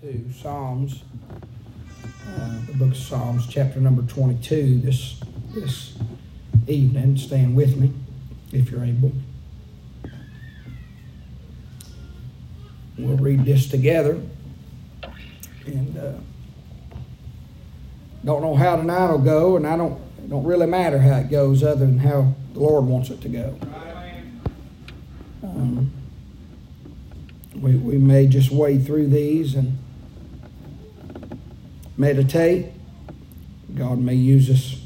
22, Psalms, uh, the book of Psalms, chapter number 22, this, this evening. Stand with me if you're able. We'll read this together. And uh, don't know how tonight will go, and I don't, it don't really matter how it goes other than how the Lord wants it to go. Um, we, we may just wade through these and meditate. God may use us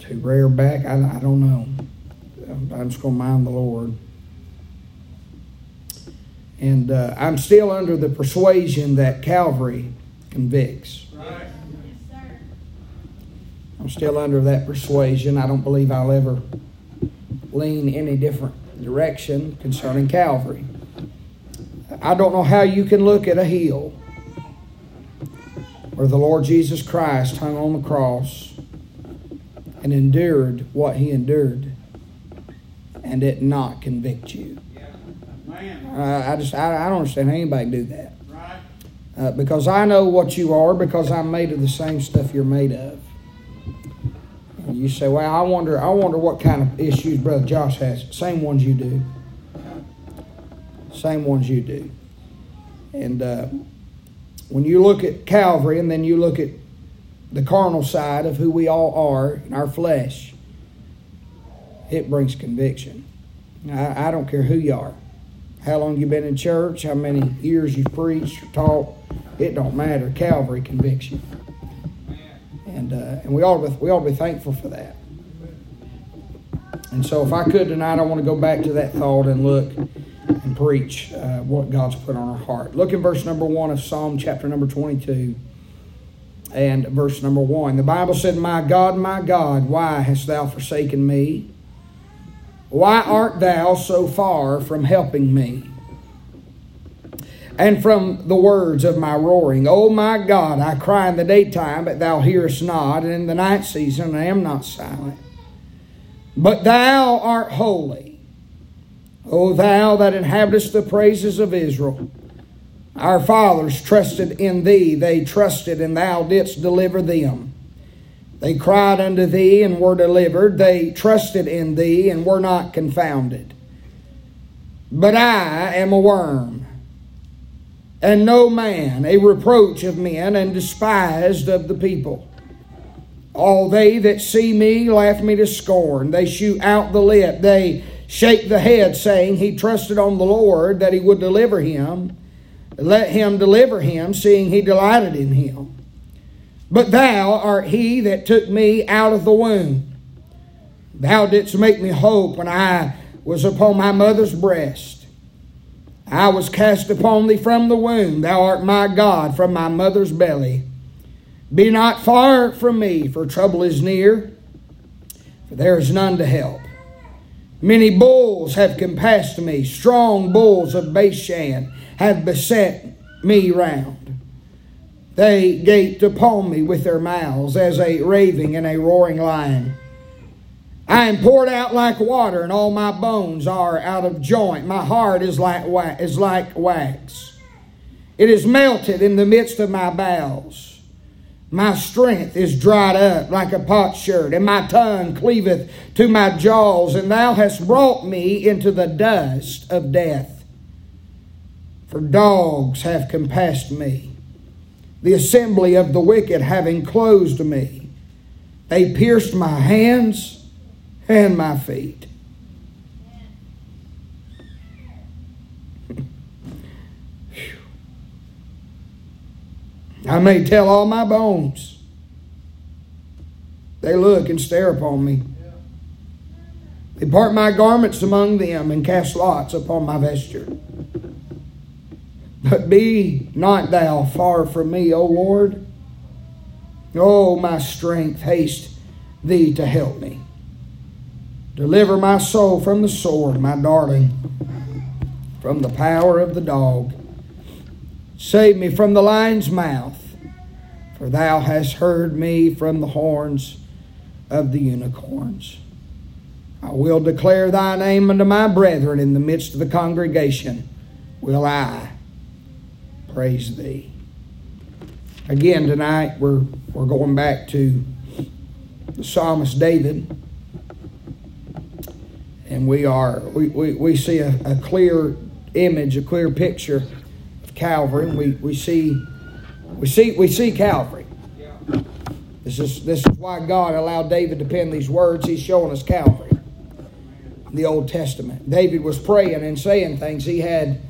to rear back. I, I don't know. I'm just going to mind the Lord. And uh, I'm still under the persuasion that Calvary convicts. Right. I'm still under that persuasion. I don't believe I'll ever lean any different direction concerning Calvary. I don't know how you can look at a hill where the Lord Jesus Christ hung on the cross and endured what he endured and it not convict you. Uh, I just I, I don't understand how anybody do that. Uh, because I know what you are because I'm made of the same stuff you're made of. And you say, "Well, I wonder, I wonder what kind of issues Brother Josh has." Same ones you do. Same ones you do. And uh, when you look at Calvary, and then you look at the carnal side of who we all are in our flesh, it brings conviction. I, I don't care who you are, how long you've been in church, how many years you've preached or taught. It don't matter. Calvary conviction, and uh, and we ought to we ought to be thankful for that. And so, if I could tonight, I want to go back to that thought and look preach uh, what God's put on our heart. Look in verse number one of Psalm chapter number twenty-two, and verse number one. The Bible said, "My God, my God, why hast thou forsaken me? Why art thou so far from helping me?" and from the words of my roaring. O my God, I cry in the daytime, but thou hearest not, and in the night season I am not silent. But thou art holy, O thou that inhabitest the praises of Israel. Our fathers trusted in thee, they trusted, and thou didst deliver them. They cried unto thee and were delivered, they trusted in thee and were not confounded. But I am a worm and no man, a reproach of men, and despised of the people. All they that see me laugh me to scorn. They shoot out the lip. They shake the head, saying, He trusted on the Lord that he would deliver him. Let him deliver him, seeing he delighted in him. But thou art he that took me out of the womb. Thou didst make me hope when I was upon my mother's breast. I was cast upon thee from the womb. Thou art my God from my mother's belly. Be not far from me, for trouble is near, for there is none to help. Many bulls have compassed me, strong bulls of Bashan have beset me round. They gaped upon me with their mouths as a raving and a roaring lion. I am poured out like water, and all my bones are out of joint. My heart is like is like wax. It is melted in the midst of my bowels. My strength is dried up like a potsherd, and my tongue cleaveth to my jaws, and thou hast brought me into the dust of death. For dogs have compassed me, the assembly of the wicked have enclosed me. They pierced my hands and my feet. I may tell all my bones. They look and stare upon me. They part my garments among them and cast lots upon my vesture. But be not thou far from me, O Lord. O my strength, haste thee to help me. Deliver my soul from the sword, my darling, from the power of the dog. Save me from the lion's mouth, for thou hast heard me from the horns of the unicorns. I will declare thy name unto my brethren in the midst of the congregation. Will I praise thee. Again, tonight we're, we're going back to the psalmist David. And we are we, we, we see a, a clear image, a clear picture Calvary, and we, we see we see we see Calvary. This is this is why God allowed David to pen these words. He's showing us Calvary in the Old Testament. David was praying and saying things he had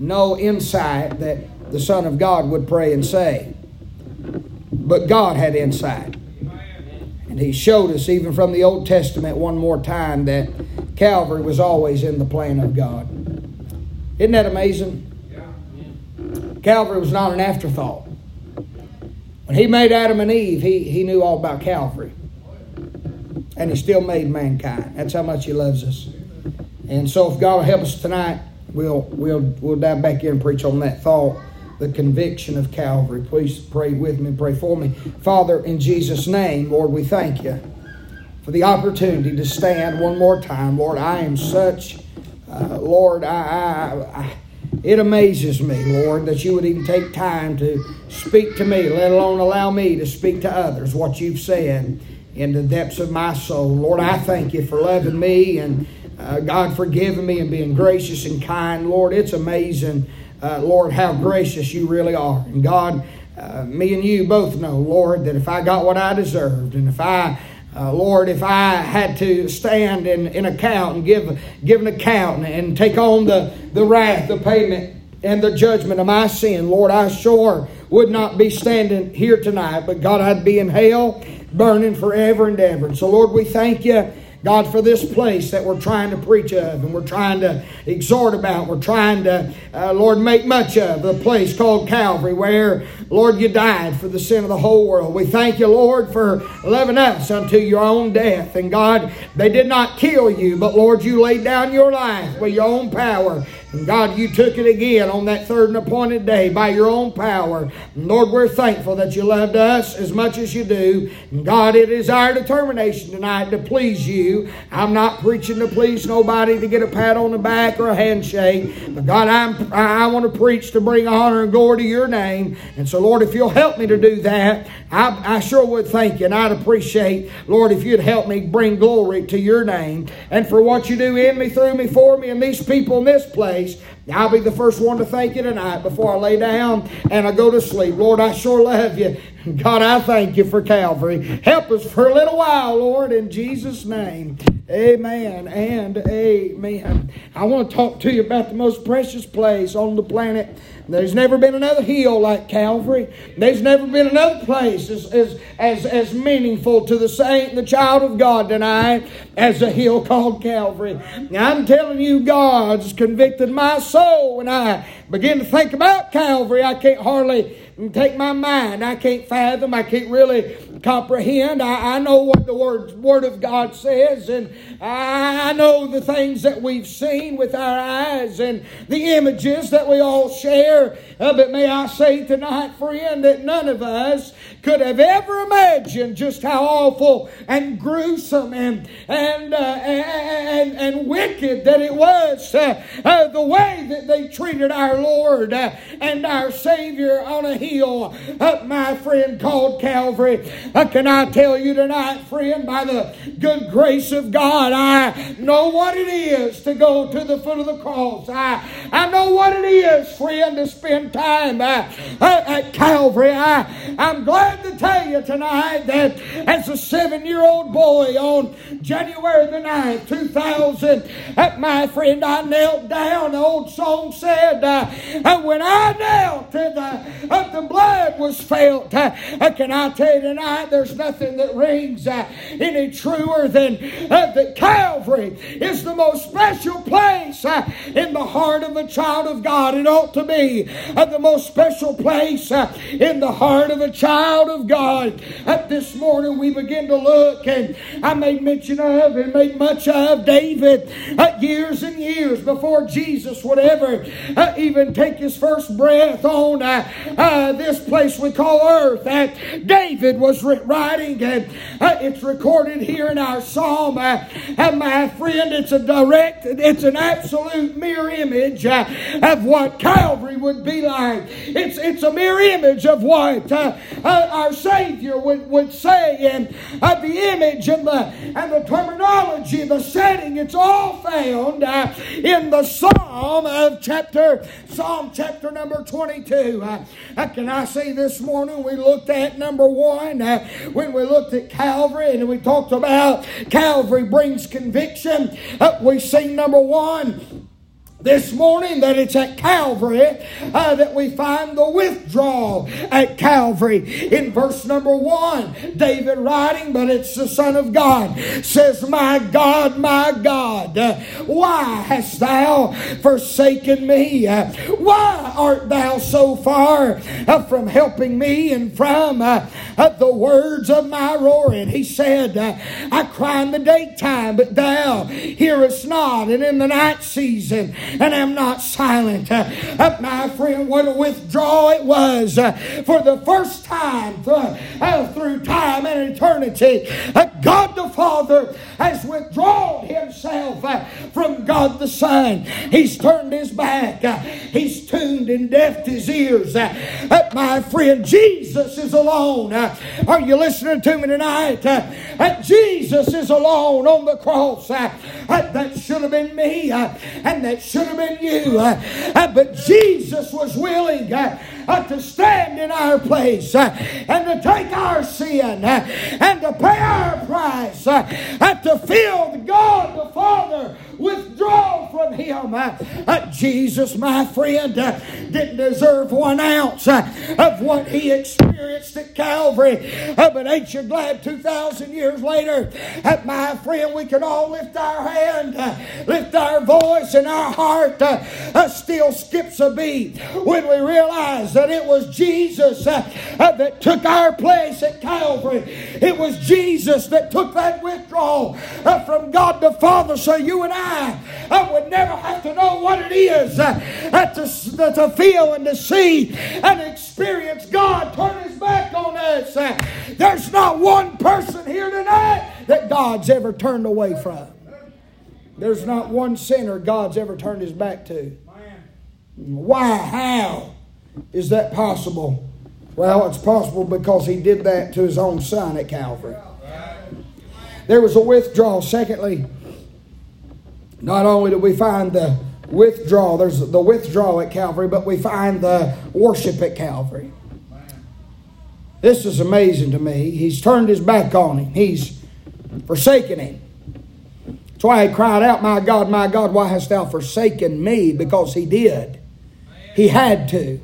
no insight that the Son of God would pray and say. But God had insight. And he showed us, even from the Old Testament, one more time that Calvary was always in the plan of God. Isn't that amazing? Calvary was not an afterthought. When he made Adam and Eve, he, he knew all about Calvary. And he still made mankind. That's how much he loves us. And so if God will help us tonight, we'll we'll we'll dive back in and preach on that thought, the conviction of Calvary. Please pray with me, pray for me. Father, in Jesus' name, Lord, we thank you for the opportunity to stand one more time. Lord, I am such uh, Lord, I, I, I it amazes me, Lord, that you would even take time to speak to me, let alone allow me to speak to others what you've said in the depths of my soul. Lord, I thank you for loving me and uh, God forgiving me and being gracious and kind. Lord, it's amazing, uh, Lord, how gracious you really are. And God, uh, me and you both know, Lord, that if I got what I deserved and if I uh, Lord, if I had to stand in, in account and give, give an account and take on the, the wrath, the payment, and the judgment of my sin, Lord, I sure would not be standing here tonight, but God, I'd be in hell burning forever and ever. And so, Lord, we thank you. God, for this place that we're trying to preach of and we're trying to exhort about, we're trying to, uh, Lord, make much of the place called Calvary where, Lord, you died for the sin of the whole world. We thank you, Lord, for loving us unto your own death. And God, they did not kill you, but Lord, you laid down your life with your own power and God, you took it again on that third and appointed day by your own power. And Lord, we're thankful that you loved us as much as you do. And God, it is our determination tonight to please you. I'm not preaching to please nobody to get a pat on the back or a handshake. But God, I'm, I want to preach to bring honor and glory to your name. And so, Lord, if you'll help me to do that, I, I sure would thank you. And I'd appreciate, Lord, if you'd help me bring glory to your name and for what you do in me, through me, for me, and these people in this place place. I'll be the first one to thank you tonight before I lay down and I go to sleep. Lord, I sure love you. God, I thank you for Calvary. Help us for a little while, Lord, in Jesus' name. Amen and amen. I want to talk to you about the most precious place on the planet. There's never been another hill like Calvary. There's never been another place as, as, as, as meaningful to the saint and the child of God tonight as a hill called Calvary. Now, I'm telling you, God's convicted my soul when I begin to think about Calvary. I can't hardly take my mind. I can't fathom. I can't really comprehend. I, I know what the word, word of God says, and I, know the things that we've seen with our eyes and the images that we all share. Uh, but may I say tonight, friend, that none of us could have ever imagined just how awful and gruesome and and uh, and, and, wicked that it was uh, uh, the way that they treated our Lord uh, and our Savior on a hill, uh, my friend, called Calvary. Uh, can I tell you tonight, friend, by the good grace of God, I know what it is to go to the foot of the cross. I I know what it is, friend, to spend time at Calvary. I I'm glad to tell you tonight that as a seven year old boy on January the 9th, 2000, at my friend, I knelt down. The old song said, uh, uh when I knelt, and the, uh, the blood was felt. Uh, uh, can I tell you tonight, there's nothing that rings uh, any truer than that Calvary is the most special place in the heart of a child of God. It ought to be the most special place in the heart of a child child of God. At this morning we begin to look, and I made mention of and made much of David uh, years and years before Jesus would ever uh, even take his first breath on uh, uh this place we call earth. That David was writing, and uh, it's recorded here in our psalm. Uh, and my friend, it's a direct, it's an absolute mirror image uh, of what Calvary would be like. It's, it's a mirror image of what uh, uh, our Savior would, would say, and uh, the image and the, and the terminology, the setting, it's all found in the Psalm of chapter, Psalm chapter number 22. can I say this morning we looked at number one when we looked at Calvary and we talked about Calvary brings conviction. Uh, we see number one this morning that it's at Calvary uh, that we find the withdrawal at Calvary. In verse number one, David writing, but it's the Son of God, says, My God, my God, uh, why hast thou forsaken me? Uh, why art thou so far uh, from helping me and from the words of my roaring? He said, I cry in the daytime, but thou hearest not, and in the night season, and am not silent. Uh, my friend, what a withdrawal it was uh, for the first time uh, through time and eternity. Uh, God the Father has withdrawn himself uh, from God the Son. He's turned his back. Uh, he's tuned and deafed his ears. My friend, Jesus is alone. are you listening to me tonight? Jesus is alone on the cross. that should have been me, and that should have been you. Uh, uh, but Jesus was willing uh, to stand in our place and to take our sin and to pay our price, to feel God the Father withdraw from him. Uh, Jesus, my friend, uh, didn't deserve one ounce uh, of what he experienced at Calvary. Uh, but ain't you glad 2,000 years later, uh, my friend, we can all lift our hand, uh, lift our voice, and our heart still skips a beat when we realize that it was Jesus that took our place at Calvary. It was Jesus that took that withdrawal from God the Father so you and I I would never have to know what it is uh, to, to feel and to see and experience God turn his back on us. Uh, there's not one person here tonight that God's ever turned away from. There's not one sinner God's ever turned his back to. Why? How is that possible? Well, it's possible because he did that to his own son at Calvary. There was a withdrawal. Secondly, not only do we find the withdrawal, there's the withdrawal at Calvary, but we find the worship at Calvary. This is amazing to me. He's turned his back on him, he's forsaken him. That's why he cried out, My God, my God, why hast thou forsaken me? Because he did. He had to.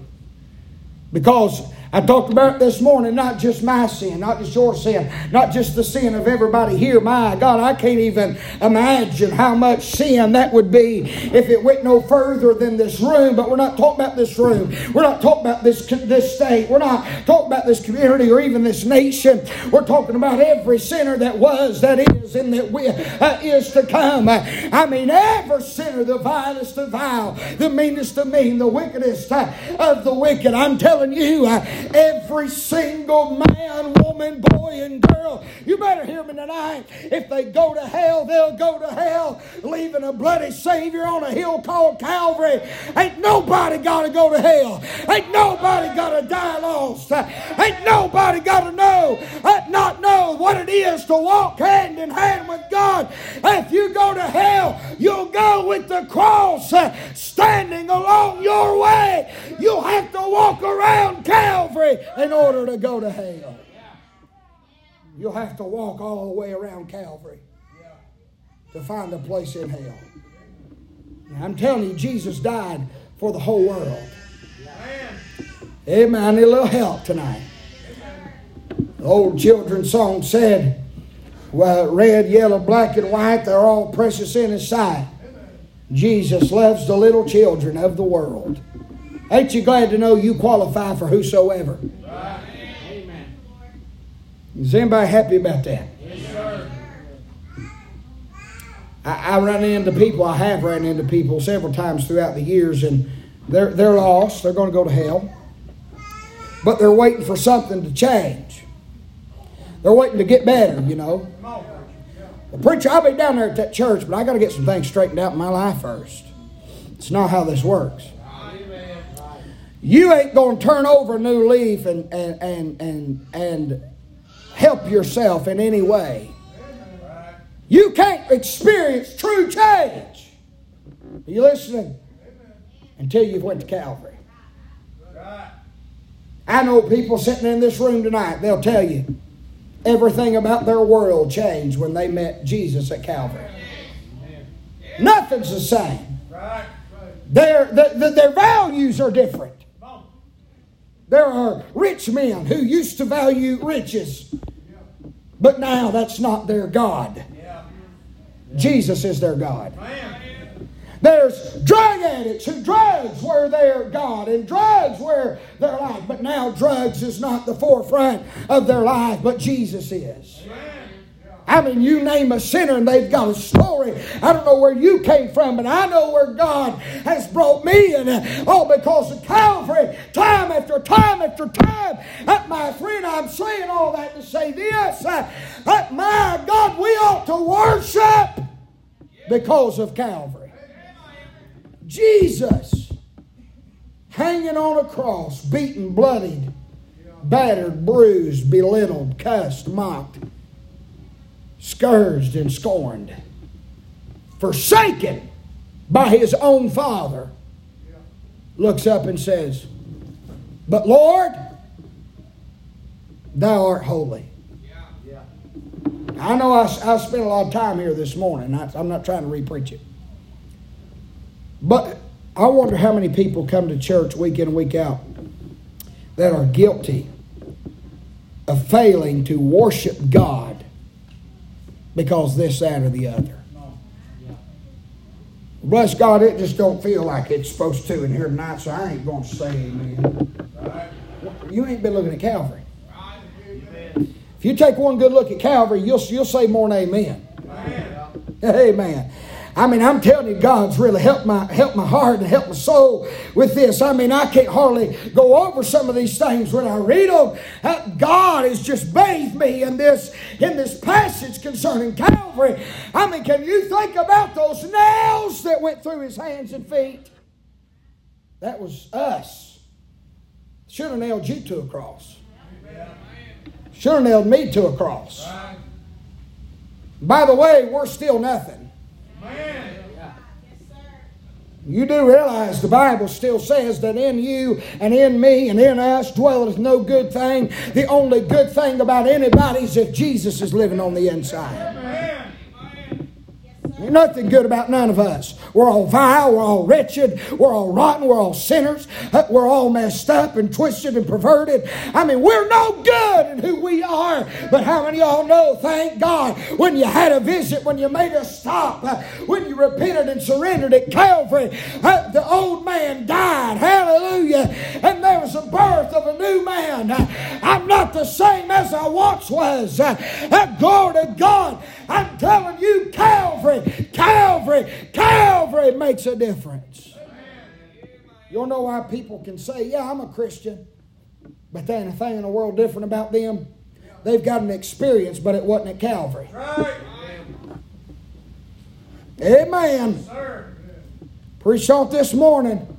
Because I talked about this morning, not just my sin, not just your sin, not just the sin of everybody here. My God, I can't even imagine how much sin that would be if it went no further than this room. But we're not talking about this room. We're not talking about this, this state. We're not talking about this community or even this nation. We're talking about every sinner that was, that is, and that we, uh, is to come. I mean, every sinner, the vilest of vile, the meanest of mean, the wickedest uh, of the wicked. I'm telling you, uh, Every single man, woman, boy, and girl. You better hear me tonight. If they go to hell, they'll go to hell, leaving a bloody Savior on a hill called Calvary. Ain't nobody got to go to hell. Ain't nobody got to die lost. Ain't nobody got to know, uh, not know what it is to walk hand in hand with God. If you go to hell, you'll go with the cross uh, standing along your way. You'll have to walk around Calvary Calvary in order to go to hell. You'll have to walk all the way around Calvary to find a place in hell. I'm telling you, Jesus died for the whole world. Amen. I need a little help tonight. The old children's song said, well, red, yellow, black, and white, they're all precious in his sight. Jesus loves the little children of the world. Ain't you glad to know you qualify for whosoever? Amen. Is anybody happy about that? Yes, I, I run into people, I have run into people several times throughout the years, and they're, they're lost. They're going to go to hell. But they're waiting for something to change. They're waiting to get better, you know. The preacher, I'll be down there at that church, but I got to get some things straightened out in my life first. It's not how this works. You ain't going to turn over a new leaf and, and, and, and, and help yourself in any way. You can't experience true change. Are you listening? Until you've went to Calvary. I know people sitting in this room tonight, they'll tell you everything about their world changed when they met Jesus at Calvary. Nothing's the same. Their, their, their values are different. There are rich men who used to value riches, but now that's not their God. Jesus is their God. There's drug addicts who drugs were their God and drugs were their life. But now drugs is not the forefront of their life, but Jesus is. I mean, you name a sinner and they've got a story. I don't know where you came from, but I know where God has brought me in. Oh, because of Calvary, time after time after time. Uh, my friend, I'm saying all that to say this. Uh, my God, we ought to worship because of Calvary. Jesus hanging on a cross, beaten, bloodied, battered, bruised, belittled, cussed, mocked, scourged, and scorned, forsaken by his own Father, looks up and says, But Lord, thou art holy. I know I, I spent a lot of time here this morning. I, I'm not trying to repreach it. But I wonder how many people come to church week in and week out that are guilty of failing to worship God because this, that, or the other. Bless God, it just don't feel like it's supposed to in here tonight, so I ain't going to say amen. You ain't been looking at Calvary. If you take one good look at Calvary, you'll, you'll say more than amen. Amen. I mean, I'm telling you, God's really helped my helped my heart and helped my soul with this. I mean, I can't hardly go over some of these things when I read them. Uh, God has just bathed me in this in this passage concerning Calvary. I mean, can you think about those nails that went through his hands and feet? That was us. Should have nailed you to a cross. Should have nailed me to a cross. By the way, we're still nothing. You do realize the Bible still says that in you and in me and in us dwelleth no good thing. The only good thing about anybody is if Jesus is living on the inside. Ain't nothing good about none of us. We're all vile, we're all wretched, we're all rotten, we're all sinners, uh, we're all messed up and twisted and perverted. I mean, we're no good in who we are. But how many of y'all know, thank God, when you had a visit, when you made a stop, uh, when you repented and surrendered at Calvary, uh, the old man died. Hallelujah. And there was a birth of a new man. I'm not the same as I once was. Glory to God. I'm telling you, Calvary, Calvary, Calvary makes a difference. You'll know why people can say, Yeah, I'm a Christian, but there ain't a thing in the world different about them. They've got an experience, but it wasn't at Calvary. Right. Amen. Preach on this morning.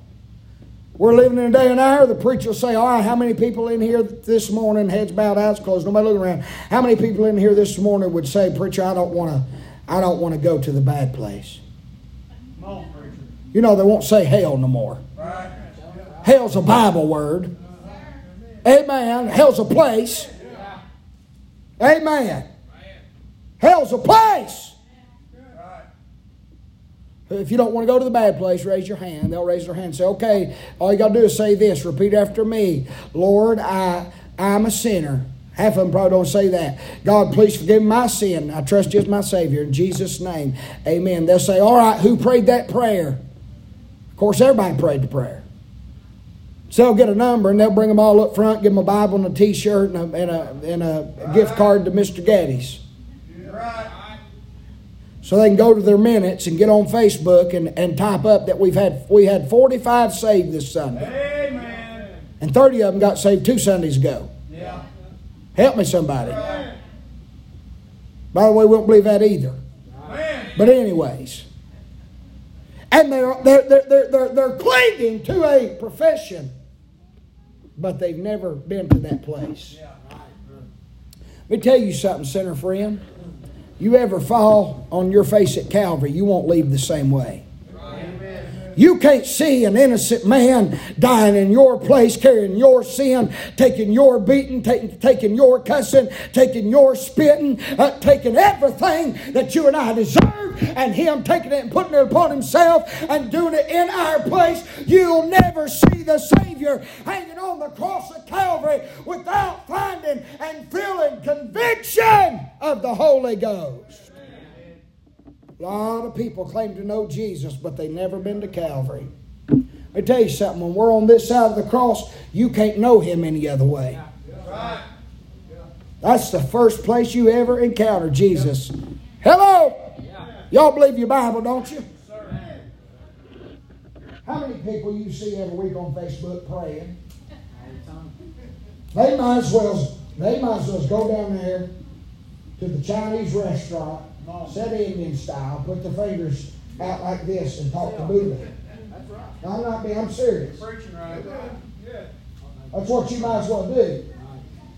We're living in a day and hour. The preacher will say, All right, how many people in here this morning, heads bowed, eyes closed, nobody looking around, how many people in here this morning would say, Preacher, I don't want to I don't want to go to the bad place. You know, they won't say hell no more. Hell's a Bible word. Amen. Hell's a place. Amen. Hell's a place. If you don't want to go to the bad place, raise your hand. They'll raise their hand and say, okay, all you got to do is say this. Repeat after me. Lord, I, I'm a sinner. Half of them probably don't say that. God, please forgive my sin. I trust you as my Savior. In Jesus' name, amen. They'll say, all right, who prayed that prayer? Of course, everybody prayed the prayer. So they'll get a number and they'll bring them all up front, give them a Bible and a t shirt and a, and a, and a gift card to Mr. Gatti's. So they can go to their minutes and get on Facebook and, and type up that we've had we had 45 saved this Sunday. Amen. And 30 of them got saved two Sundays ago. Yeah. Help me somebody. By the way, we don't believe that either. But anyways. And they're, they're, they're, they're, they're clinging to a profession, but they've never been to that place. Let me tell you something, sinner friend. You ever fall on your face at Calvary, you won't leave the same way. You can't see an innocent man dying in your place, carrying your sin, taking your beating, taking, taking your cussing, taking your spitting, uh, taking everything that you and I deserve, and him taking it and putting it upon himself and doing it in our place. You'll never see the Savior hanging on the cross of Calvary without finding and feeling conviction of the Holy Ghost. A lot of people claim to know Jesus, but they never been to Calvary. Let me tell you something. When we're on this side of the cross, you can't know Him any other way. That's the first place you ever encounter Jesus. Hello! Y'all believe your Bible, don't you? How many people you see every week on Facebook praying? They might as well they might as well go down there to the Chinese restaurant Set Indian style, put the fingers out like this and talk to Buddha. That's right. I'm not being, I'm serious. Preaching right. That's what you might as well do.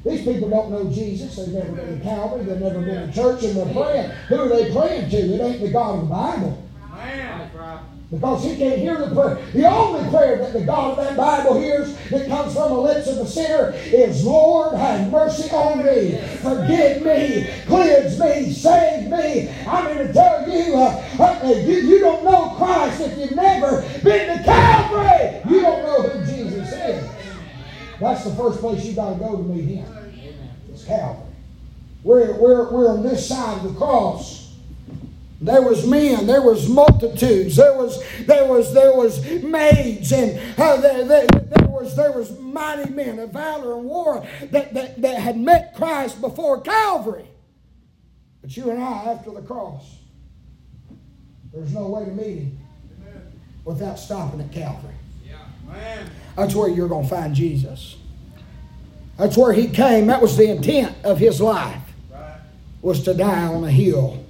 These people don't know Jesus. They've never been to Calvary. They've never been to church, and they're praying. Who are they praying to? It ain't the God of the Bible. Man. Because he can't hear the prayer. The only prayer that the God of that Bible hears that comes from the lips of the sinner is, Lord, have mercy on me. Forgive me. Cleanse me. Save me. I'm going to tell you, uh, uh, you, you don't know Christ if you've never been to Calvary. You don't know who Jesus is. That's the first place you got to go to meet him. It's Calvary. We're, we're, we're on this side of the cross. There was men, there was multitudes, there was there was there was maids, and uh, there, there, there, was there was mighty men of valor and war that, that, that had met Christ before Calvary. But you and I, after the cross, there's no way to meet him without stopping at Calvary. Yeah. That's where you're going to find Jesus. That's where he came. That was the intent of his life, was to die on a hill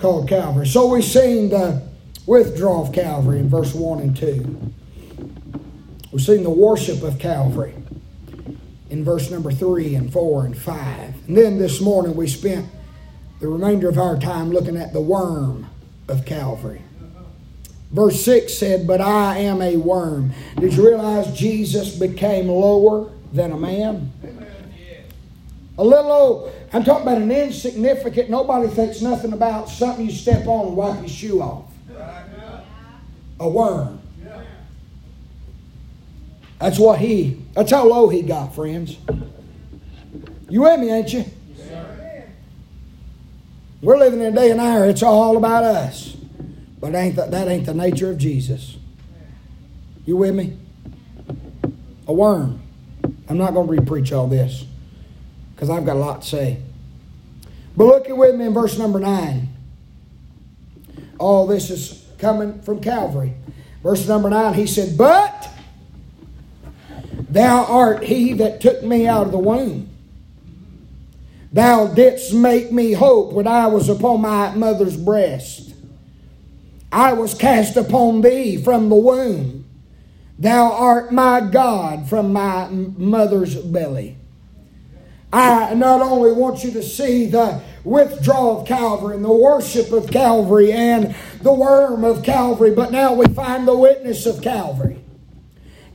called Calvary. So we've seen the withdrawal of Calvary in verse 1 and 2. We've seen the worship of Calvary in verse number 3 and 4 and 5. And then this morning we spent the remainder of our time looking at the worm of Calvary. Verse 6 said, But I am a worm. Did you realize Jesus became lower than a man? A little I'm talking about an insignificant, nobody thinks nothing about something you step on and wipe your shoe off. A worm. That's what he, that's how low he got, friends. You with me, ain't you? We're living in a day and hour, it's all about us. But ain't that, that ain't the nature of Jesus. You with me? A worm. I'm not going to repreach all this because I've got a lot to say. But look with me in verse number 9. All this is coming from Calvary. Verse number 9, he said, But thou art he that took me out of the womb. Thou didst make me hope when I was upon my mother's breast. I was cast upon thee from the womb. Thou art my God from my mother's belly. I not only want you to see the withdrawal of Calvary and the worship of Calvary and the worm of Calvary, but now we find the witness of Calvary.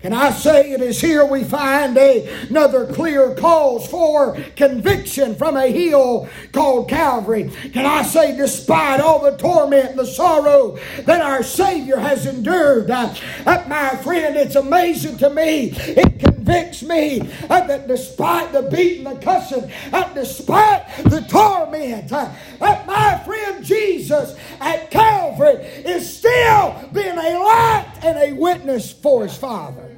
And I say it is here we find a, another clear cause for conviction from a hill called Calvary. Can I say, despite all the torment and the sorrow that our Savior has endured, uh, my friend, it's amazing to me. It convicts me uh, that despite the beating, the cussing, uh, despite the torment, uh, my friend Jesus at Calvary is still being a light and a witness for his Father.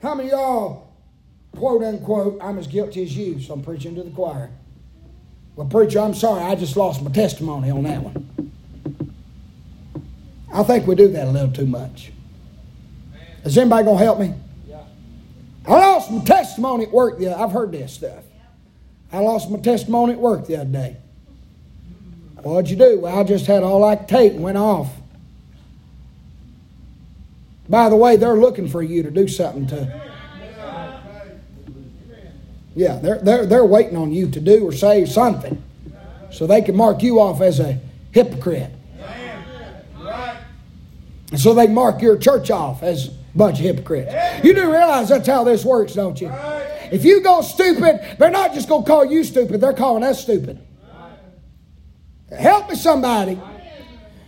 How many y'all, quote unquote, I'm as guilty as you, so I'm preaching to the choir. Well, preacher, I'm sorry, I just lost my testimony on that one. I think we do that a little too much. Is anybody going to help me? I lost my testimony at work. Yeah, I've heard this stuff. I lost my testimony at work the other day. What'd you do? Well, I just had all that tape and went off. By the way, they're looking for you to do something to. Yeah, they're, they're, they're waiting on you to do or say something so they can mark you off as a hypocrite. And so they mark your church off as bunch of hypocrites. You do realize that's how this works, don't you? If you go stupid, they're not just going to call you stupid, they're calling us stupid. Help me, somebody.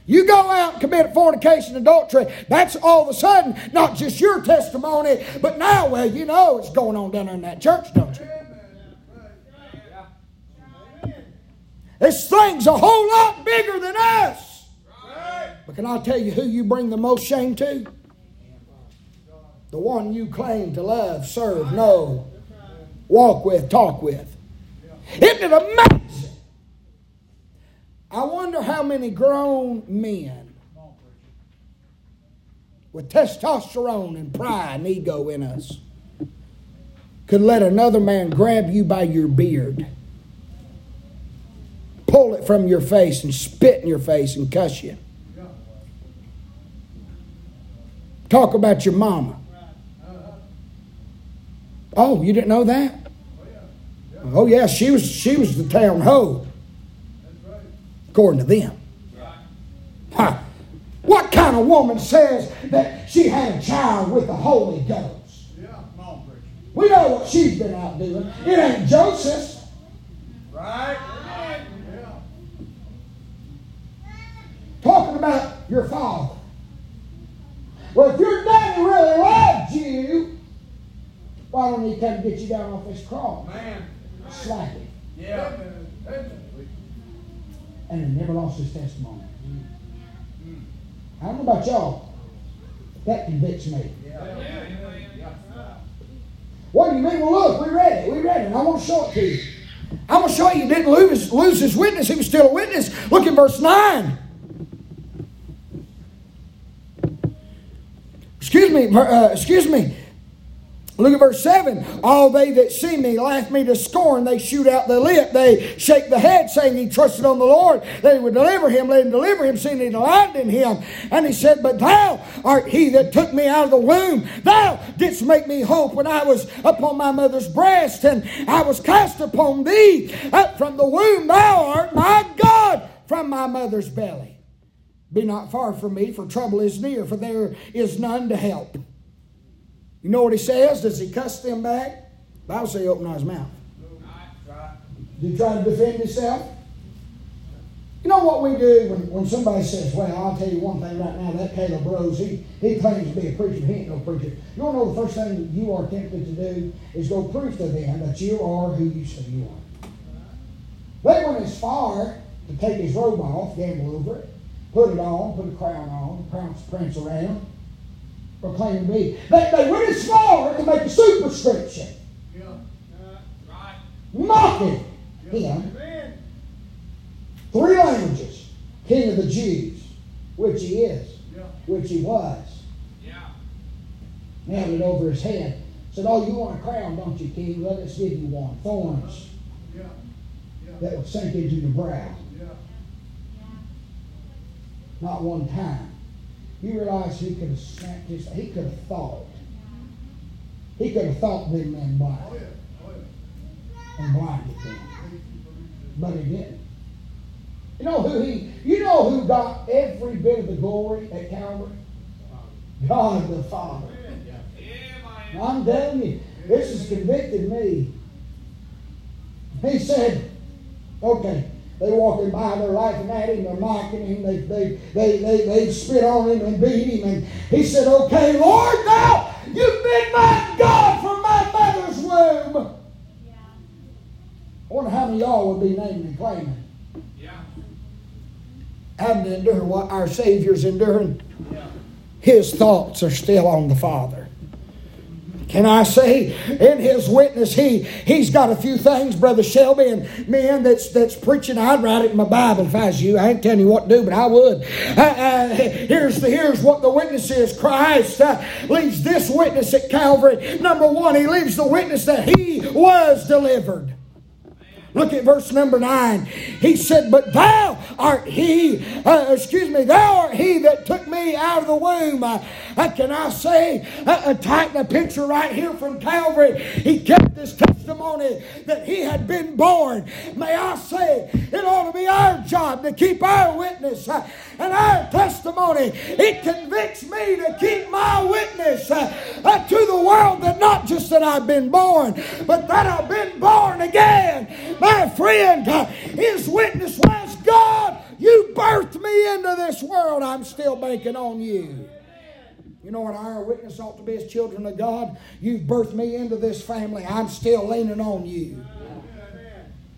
You go out and commit fornication, adultery, that's all of a sudden not just your testimony, but now, well, you know it's going on down there in that church, don't you? This thing's a whole lot bigger than us. But can I tell you who you bring the most shame to? The one you claim to love, serve, know, walk with, talk with. Isn't it amazing? I wonder how many grown men with testosterone and pride and ego in us could let another man grab you by your beard, pull it from your face, and spit in your face and cuss you. Talk about your mama. Oh, you didn't know that? Oh yeah, she was she was the town hoe. According to them. Huh. What kind of woman says that she had a child with the Holy Ghost? We know what she's been out doing. It ain't Joseph. Right? Talking about your father. Well, if your daddy really loved you, why don't he come get you down off this cross? Man. Slap him. Yeah. And he never lost his testimony. I don't know about y'all. That convicts me. What do you mean? Well, look, we read it. We read it. And I want to show it to you. I'm going to show you he didn't lose, lose his witness. He was still a witness. Look at verse 9. Excuse me, uh, excuse me. Look at verse 7. All they that see me laugh me to scorn. They shoot out the lip. They shake the head, saying he trusted on the Lord. They would deliver him. Let him deliver him, seeing he delighted in him. And he said, But thou art he that took me out of the womb. Thou didst make me hope when I was upon my mother's breast, and I was cast upon thee. Up from the womb thou art my God from my mother's belly. Be not far from me, for trouble is near, for there is none to help. You know what he says? Does he cuss them back? Bible say he opened his mouth. Did he try to defend himself? You know what we do when, when somebody says, Well, I'll tell you one thing right now, that Caleb Rose, he, he claims to be a preacher, he ain't no preacher. You don't know the first thing that you are tempted to do is go prove to them that you are who you say you are. They went as far to take his robe off, gamble over it, put it on, put a crown on, prance, prance around, proclaim to me. They, they went as far to make a superscription. Yeah. Uh, right. Mocking yeah. him. Amen. Three languages. King of the Jews, which he is, yeah. which he was. Yeah. It over his head. Said, Oh, you want a crown, don't you, King? Let us give you one. Thorns. Yeah. That would sink into your brow. Not one time. You realize he could have snapped his, he could have thought. He could have thought big man blind. Oh, oh, and blinded them. But he didn't. You know who he you know who got every bit of the glory at Calvary? God the Father. I'm telling you, this has convicted me. He said, okay, they walking by, they're laughing at him, they're mocking him, they, they, they, they, they spit on him and beat him. And he said, Okay, Lord, now you've been my God from my mother's womb. Yeah. I wonder how many of y'all would be naming and claiming. Yeah. Having to endure what our Savior's enduring. Yeah. His thoughts are still on the Father. Can I say in his witness, he he's got a few things, Brother Shelby, and man that's that's preaching. I'd write it in my Bible if I was you. I ain't telling you what to do, but I would. Uh, uh, here's the here's what the witness is. Christ uh, leaves this witness at Calvary. Number one, he leaves the witness that he was delivered. Look at verse number nine. He said, But thou art he, uh, excuse me, thou art he that took me out of the womb. Uh, uh, can I say, uh, uh tighten a picture right here from Calvary? He kept this testimony that he had been born. May I say, it ought to be our job to keep our witness and our testimony. It convicts me to keep my witness uh, to the world that not just that I've been born, but that I've been born again. My friend, uh, his witness was God, you birthed me into this world. I'm still banking on you. You know what our witness ought to be as children of God? You've birthed me into this family. I'm still leaning on you.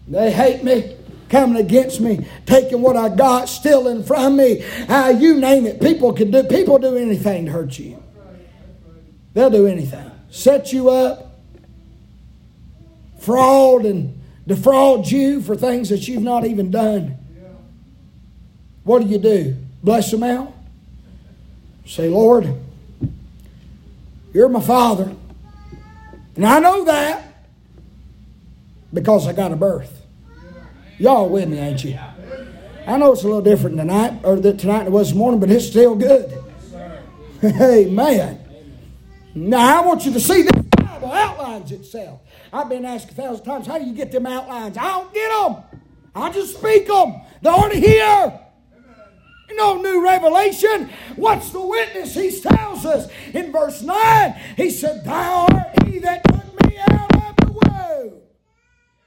They hate me, coming against me, taking what I got, stealing from me. Uh, you name it. People can do people do anything to hurt you. They'll do anything. Set you up, fraud and defraud you for things that you've not even done. What do you do? Bless them out? Say, Lord, you're my father. And I know that because I got a birth. Y'all with me, ain't you? I know it's a little different tonight, or that tonight it was morning, but it's still good. Amen. Now I want you to see this Bible outlines itself. I've been asked a thousand times, how do you get them outlines? I don't get them. I just speak them. They're already here. No new revelation. What's the witness? He tells us in verse 9, he said, Thou art he that took me out of the womb.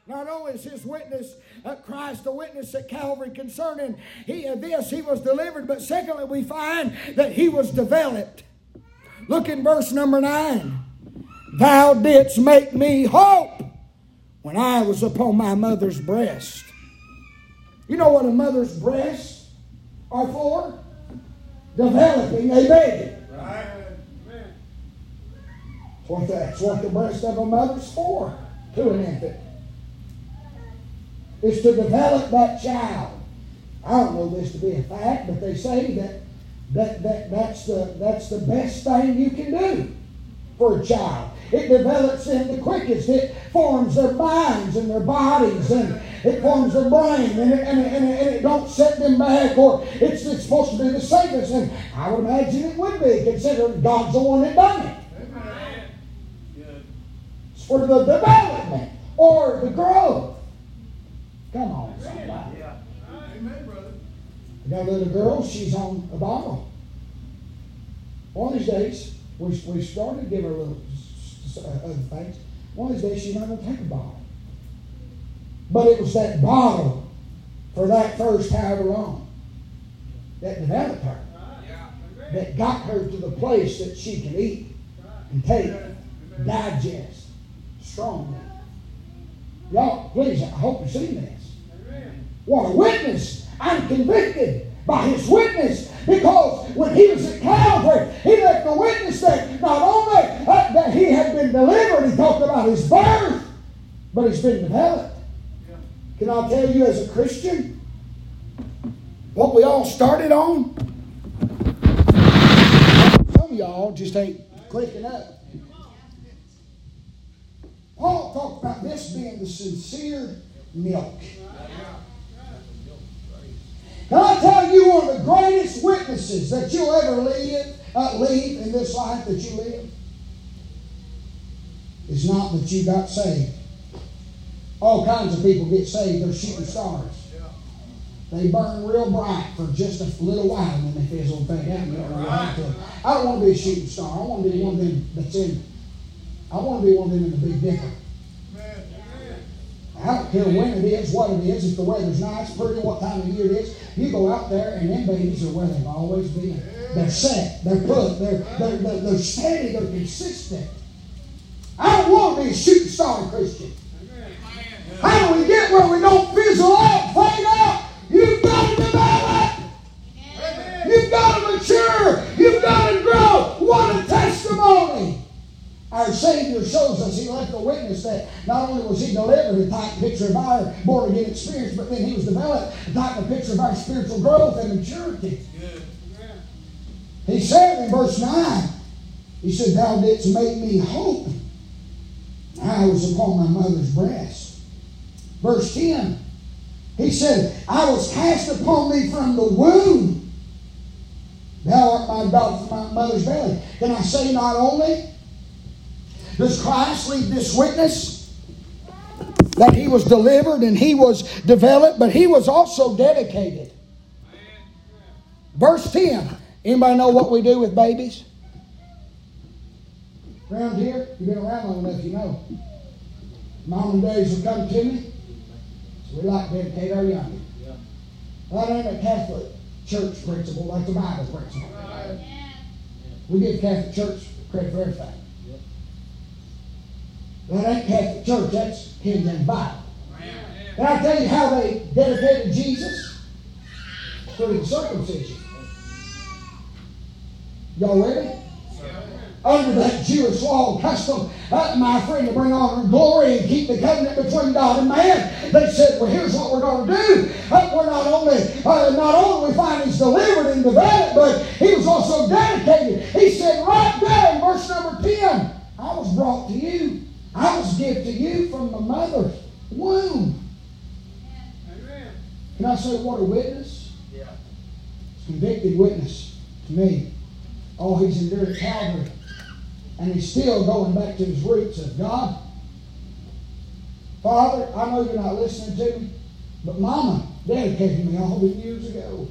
Not only is his witness uh, Christ the witness at Calvary concerning he, uh, this, he was delivered, but secondly, we find that he was developed. Look in verse number 9. Thou didst make me hope when I was upon my mother's breast. You know what a mother's breast? Developing a baby. Right. What that's what the breast of a mother's for to an infant. Is to develop that child. I don't know this to be a fact, but they say that, that, that that's, the, that's the best thing you can do for a child. It develops them the quickest. It forms their minds and their bodies and it forms their brain and it, and it, and it, and it don't set them back or it's, it's supposed to be the safest. And I would imagine it would be considering God's the one that done it. It's for the development or the growth. Come on, somebody. I got a little girl, she's on a bottle. One of these days, we, we started to give her a little other uh, things. One of these days she's not going to take a bottle. But it was that bottle for that first however long that developed her. That got her to the place that she can eat and take, digest strongly. Y'all, please, I hope you've seen this. What a witness! I'm convicted by his witness because when he was at Calvary, he left the witness that not only uh, that he had been delivered, he talked about his birth, but he's been developed. Can I tell you as a Christian what we all started on? Some of y'all just ain't clicking up. Paul talked about this being the sincere milk. Can I tell you one of the greatest witnesses that you'll ever leave, uh, leave in this life that you live? Is not that you got saved. All kinds of people get saved, they're shooting stars. They burn real bright for just a little while and then they fizzle and fade out. I don't want to be a shooting star. I want to be one of them that's in. I want to be one of them in the Big Dipper. I don't care when it is, what it is, if the weather's nice, pretty, what time of year it is. You go out there and them babies are where they've always been. They're set, they're put, they're, they're, they're, they're steady, they're consistent. I don't want to be a shooting star Christian. How do we get where we don't fizzle out, fade out? You've got to develop. You've got to mature. You've got to grow. What a testimony. Our Savior shows us He left a witness that not only was He delivered a type picture of our born again experience, but then He was developed a type picture of our spiritual growth and maturity. He said in verse 9, He said, Thou didst make me hope. I was upon my mother's breast. Verse 10. He said, I was cast upon thee from the womb. Thou art my daughter from my mother's belly. Can I say not only does Christ leave this witness that he was delivered and he was developed, but he was also dedicated. Verse 10. Anybody know what we do with babies? Around here, you've been around long enough, you know. Mom and daddies will come to me. We like to dedicate our young. Yeah. That ain't a Catholic church principle like the Bible principle. Right. We give Catholic Church credit for everything. Yep. That ain't Catholic Church, that's King James Bible. Can I tell you how they dedicated Jesus? Through the circumcision. Y'all ready? Under that Jewish law and custom, uh, my friend, to bring honor and glory and keep the covenant between God and man. They said, well, here's what we're going to do. Uh, we're not only, uh, not only we find he's delivered and developed, but he was also dedicated. He said right there in verse number 10, I was brought to you. I was given to you from the mother's womb. Amen. Can I say what a witness? Yeah. Convicted witness to me. Oh, he's endured Calvary. And he's still going back to his roots of God. Father, I know you're not listening to me, but Mama dedicated me all these years ago.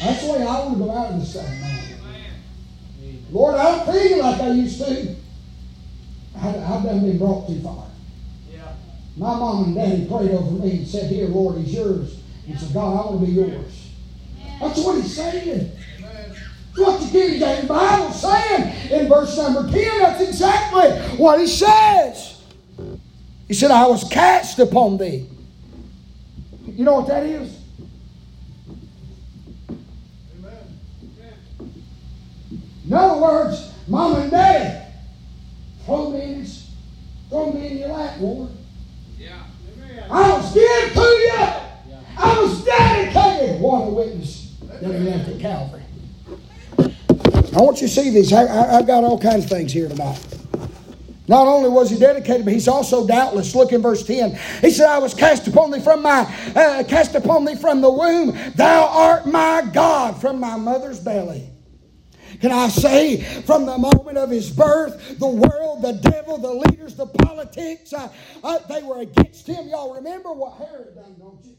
That's the way I want to go out of this thing, man. Lord, I don't feel like I used to. I, have done been brought too far. Yeah. My mom and daddy prayed over me and said, Here, Lord, he's yours. And said, God, I want to be yours. That's what he's saying. What the King James Bible saying in verse number 10, that's exactly what he says. He said, I was cast upon thee. You know what that is? Amen. In other words, mom and daddy, throw me in, his, throw me in your lap, Lord. Yeah. I was given to you. Yeah. I was dedicated. What a witness that he left at Calvary. I want you to see these. I, have got all kinds of things here tonight. Not only was he dedicated, but he's also doubtless. Look in verse 10. He said, I was cast upon thee from my uh, cast upon thee from the womb. Thou art my God from my mother's belly. Can I say, from the moment of his birth, the world, the devil, the leaders, the politics, uh, uh, they were against him. Y'all remember what Herod done, don't you?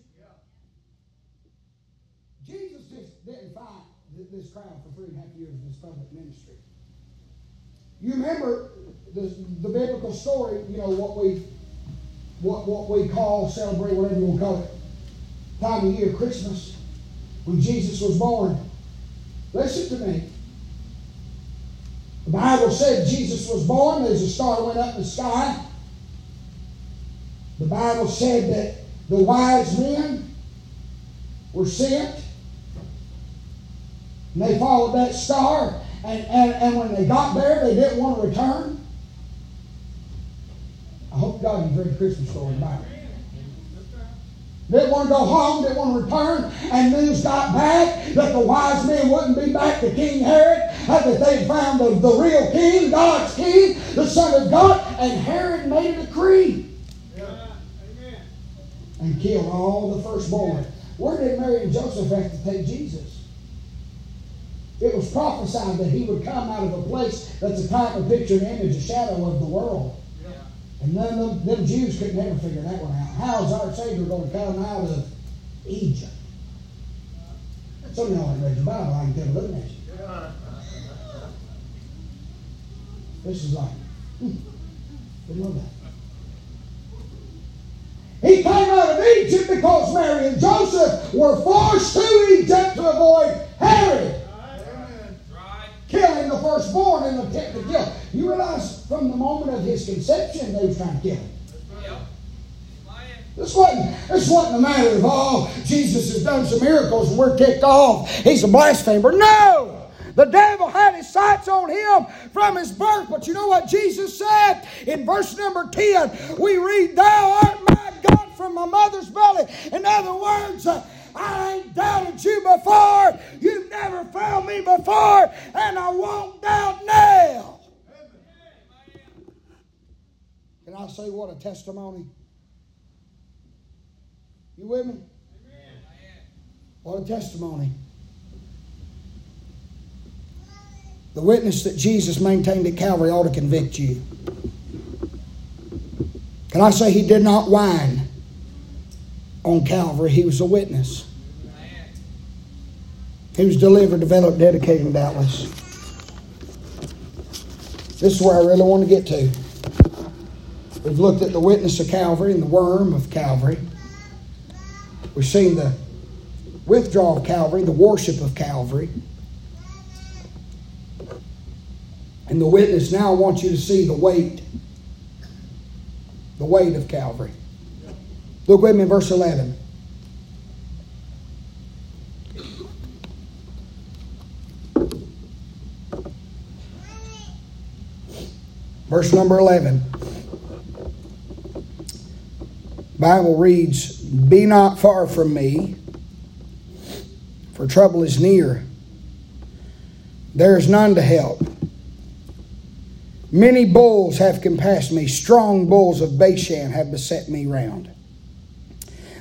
Jesus just didn't find this crowd for three and a half years of his public ministry. You remember the, the biblical story, you know, what we what what we call, celebrate, whatever you want to call it, time of year, Christmas, when Jesus was born. Listen to me. The Bible said Jesus was born, as a star went up in the sky. The Bible said that the wise men were sent and they followed that star, and, and, and when they got there, they didn't want to return. I hope God you've read the Christmas story in the. Didn't want to go home, didn't want to return, and news got back that the wise men wouldn't be back to King Herod, that they found the, the real king, God's king, the Son of God, and Herod made a decree. Yeah. And killed all the firstborn. Where did Mary and Joseph have to take Jesus? It was prophesied that he would come out of a place that's a type, a picture, an image, a shadow of the world. Yeah. And none of them, them Jews could never figure that one out. How is our Savior going to come out of Egypt? Some of y'all ain't read the Bible. I can tell looking at you. This is like, hmm, know that. He came out of Egypt because Mary and Joseph were forced to Egypt to avoid Herod killing the firstborn in the tent to kill. You realize from the moment of his conception they was trying to kill him. This wasn't, this wasn't a matter of, oh, Jesus has done some miracles and we're ticked off. He's a blasphemer. No! The devil had his sights on him from his birth. But you know what Jesus said in verse number 10? We read, Thou art my God from my mother's belly. In other words, uh, I ain't doubted you before. You've never found me before, and I won't doubt now. Can Can I say what a testimony? You with me? What a testimony. The witness that Jesus maintained at Calvary ought to convict you. Can I say he did not whine on Calvary? He was a witness. He was delivered, developed, dedicated, and doubtless. This is where I really want to get to. We've looked at the witness of Calvary and the worm of Calvary. We've seen the withdrawal of Calvary, the worship of Calvary. And the witness now wants you to see the weight, the weight of Calvary. Look with me in verse 11. Verse number 11. Bible reads, Be not far from me, for trouble is near. There is none to help. Many bulls have compassed me, strong bulls of Bashan have beset me round.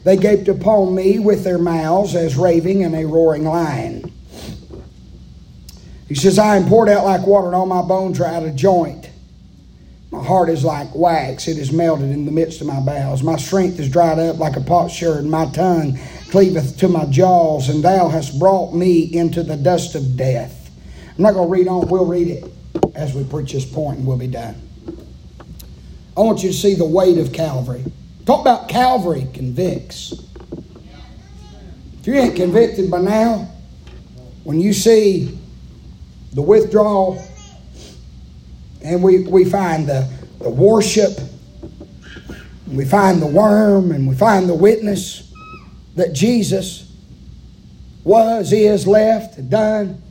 They gaped upon me with their mouths as raving and a roaring lion. He says, I am poured out like water, and all my bones are out of joint. My heart is like wax, it is melted in the midst of my bowels. My strength is dried up like a potsherd, my tongue cleaveth to my jaws, and thou hast brought me into the dust of death. I'm not going to read on, we'll read it as we preach this point and we'll be done. I want you to see the weight of Calvary. Talk about Calvary convicts. If you ain't convicted by now, when you see the withdrawal and we, we find the, the worship, we find the worm, and we find the witness that Jesus was, is, left, done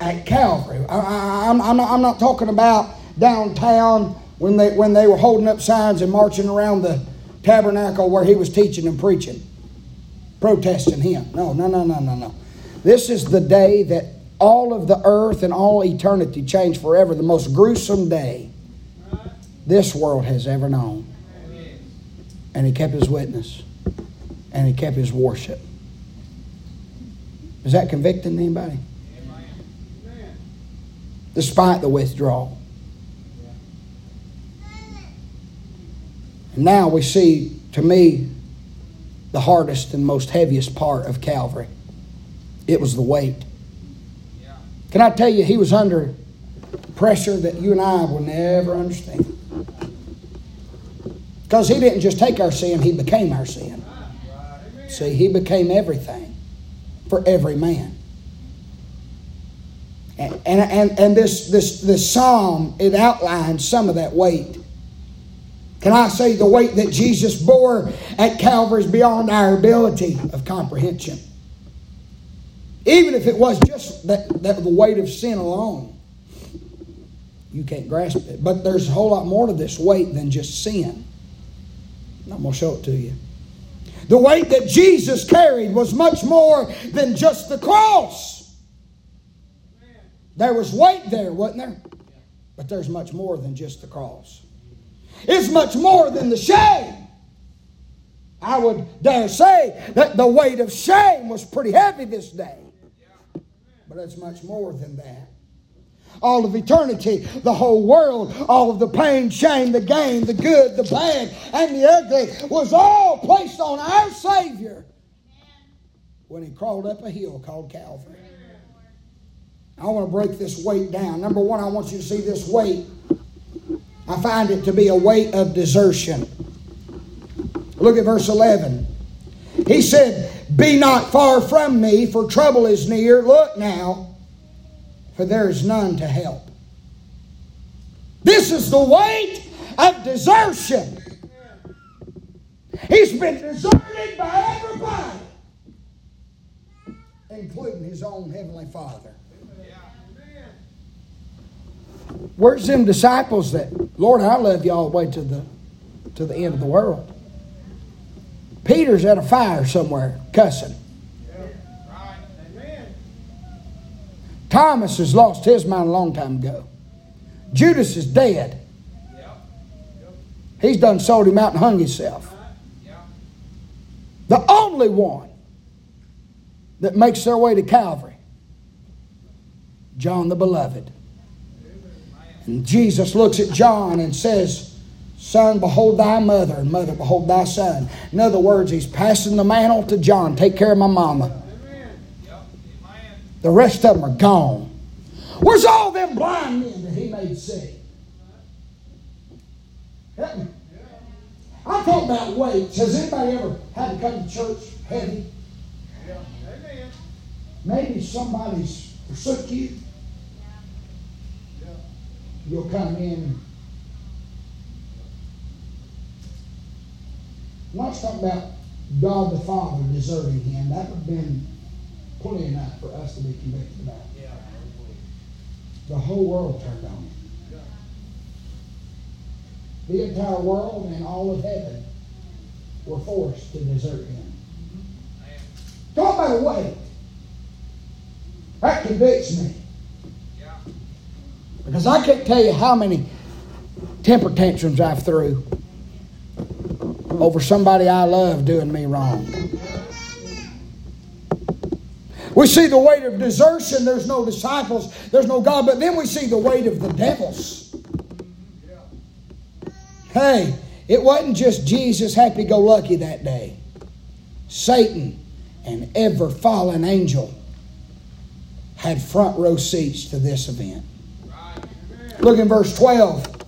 at Calvary. I, am I'm, not, I'm not talking about downtown when they, when they were holding up signs and marching around the tabernacle where he was teaching and preaching, protesting him. No, no, no, no, no, no. This is the day that all of the earth and all eternity changed forever, the most gruesome day this world has ever known. And he kept his witness, and he kept his worship. Is that convicting anybody? Despite the withdrawal. Now we see, to me, the hardest and most heaviest part of Calvary. It was the weight. Can I tell you, he was under pressure that you and I will never understand. Because he didn't just take our sin, he became our sin. See, he became everything for every man. And, and, and, and this, this, this psalm, it outlines some of that weight. Can I say the weight that Jesus bore at Calvary is beyond our ability of comprehension? Even if it was just that, that the weight of sin alone, you can't grasp it. But there's a whole lot more to this weight than just sin. I'm going to show it to you. The weight that Jesus carried was much more than just the cross. There was weight there, wasn't there? But there's much more than just the cross. It's much more than the shame. I would dare say that the weight of shame was pretty heavy this day. But it's much more than that. All of eternity, the whole world, all of the pain, shame, the gain, the good, the bad, and the ugly was all placed on our Savior when He crawled up a hill called Calvary. I want to break this weight down. Number one, I want you to see this weight. I find it to be a weight of desertion. Look at verse 11. He said, Be not far from me, for trouble is near. Look now, for there is none to help. This is the weight of desertion. He's been deserted by everybody, including his own heavenly Father. Where's them disciples that, Lord, I love you all the way to the to the end of the world? Peter's at a fire somewhere cussing. Thomas has lost his mind a long time ago. Judas is dead. He's done sold him out and hung himself. The only one that makes their way to Calvary. John the Beloved. And Jesus looks at John and says, Son, behold thy mother, and mother, behold thy son. In other words, he's passing the mantle to John. Take care of my mama. The rest of them are gone. Where's all them blind men that he made see? Help me. I'm talking about weights. Has anybody ever had to come to church heavy? Maybe somebody's forsook you. You'll come in. Not talking about God the Father deserting him. That would have been plenty enough for us to be convicted about. The whole world turned on him. The entire world and all of heaven were forced to desert him. Mm-hmm. Talk about a weight. That convicts me. Because I can't tell you how many temper tantrums I've threw over somebody I love doing me wrong. We see the weight of desertion. There's no disciples. There's no God. But then we see the weight of the devils. Hey, it wasn't just Jesus happy go lucky that day. Satan and ever fallen angel had front row seats to this event. Look in verse 12.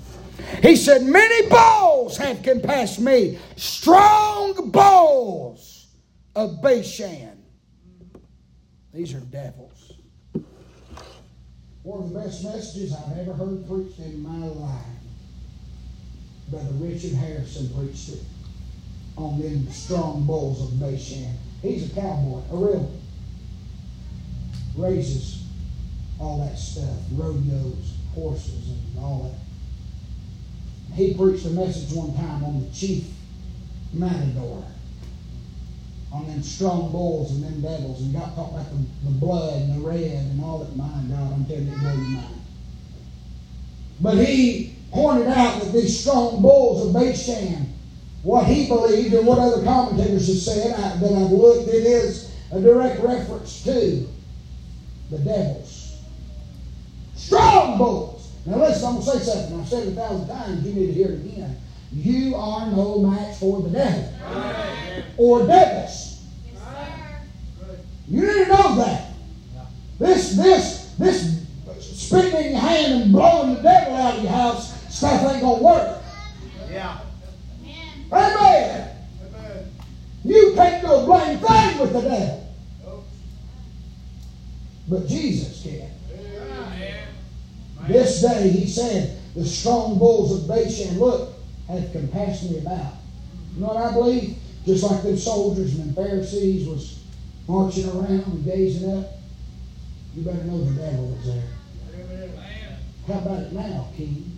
He said, Many bulls have compassed me, strong bulls of Bashan. These are devils. One of the best messages I've ever heard preached in my life. Brother Richard Harrison preached it on them strong bulls of Bashan. He's a cowboy, a real raises all that stuff, rodeos, horses, and all that. He preached a message one time on the chief matador, on them strong bulls and them devils, and got talked about the, the blood and the red and all that. My God, I'm telling you, it blew your mind. But he pointed out that these strong bulls of Bashan, what he believed and what other commentators have said I, that I've looked, it is a direct reference to the devils. Strong bulls. Now listen, I'm going to say something. I've said it a thousand times. You need to hear it again. You are no match for the devil. Or devils. You need to know that. This, this, this spitting in your hand and blowing the devil out of your house stuff ain't going to work. Yeah. Amen. Amen. You can't do a blame thing with the devil. But Jesus can. This day, he said, the strong bulls of Bashan, look, have compassed me about. You know what I believe? Just like them soldiers and the Pharisees was marching around and gazing up. You better know the devil was there. How about it now, King?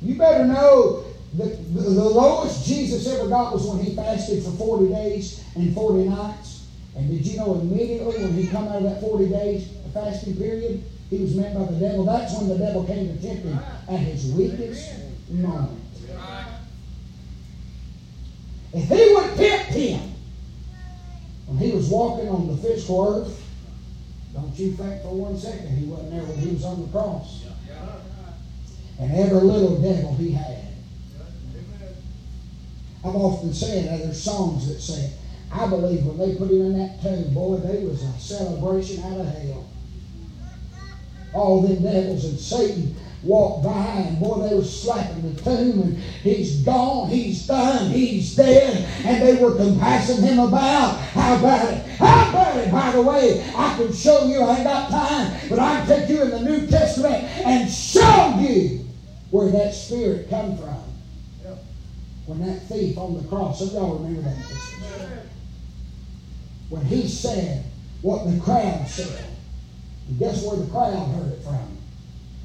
You better know the, the lowest Jesus ever got was when he fasted for 40 days and 40 nights. And did you know immediately when he come out of that 40 days fasting period, he was met by the devil? That's when the devil came to tempt him at his weakest moment. If he would tempt him when he was walking on the physical earth, don't you think for one second he wasn't there when he was on the cross. And every little devil he had. I've often said, uh, there's songs that say, I believe when they put him in that tomb, boy, they was a celebration out of hell. All them devils and Satan walked by, and boy, they were slapping the tomb, and he's gone, he's done, he's dead, and they were compassing him about. How about it? How about it? By the way, I can show you, I ain't got time, but I can take you in the New Testament and show you where that spirit come from. When that thief on the cross, some y'all remember that. When he said what the crowd said, and guess where the crowd heard it from?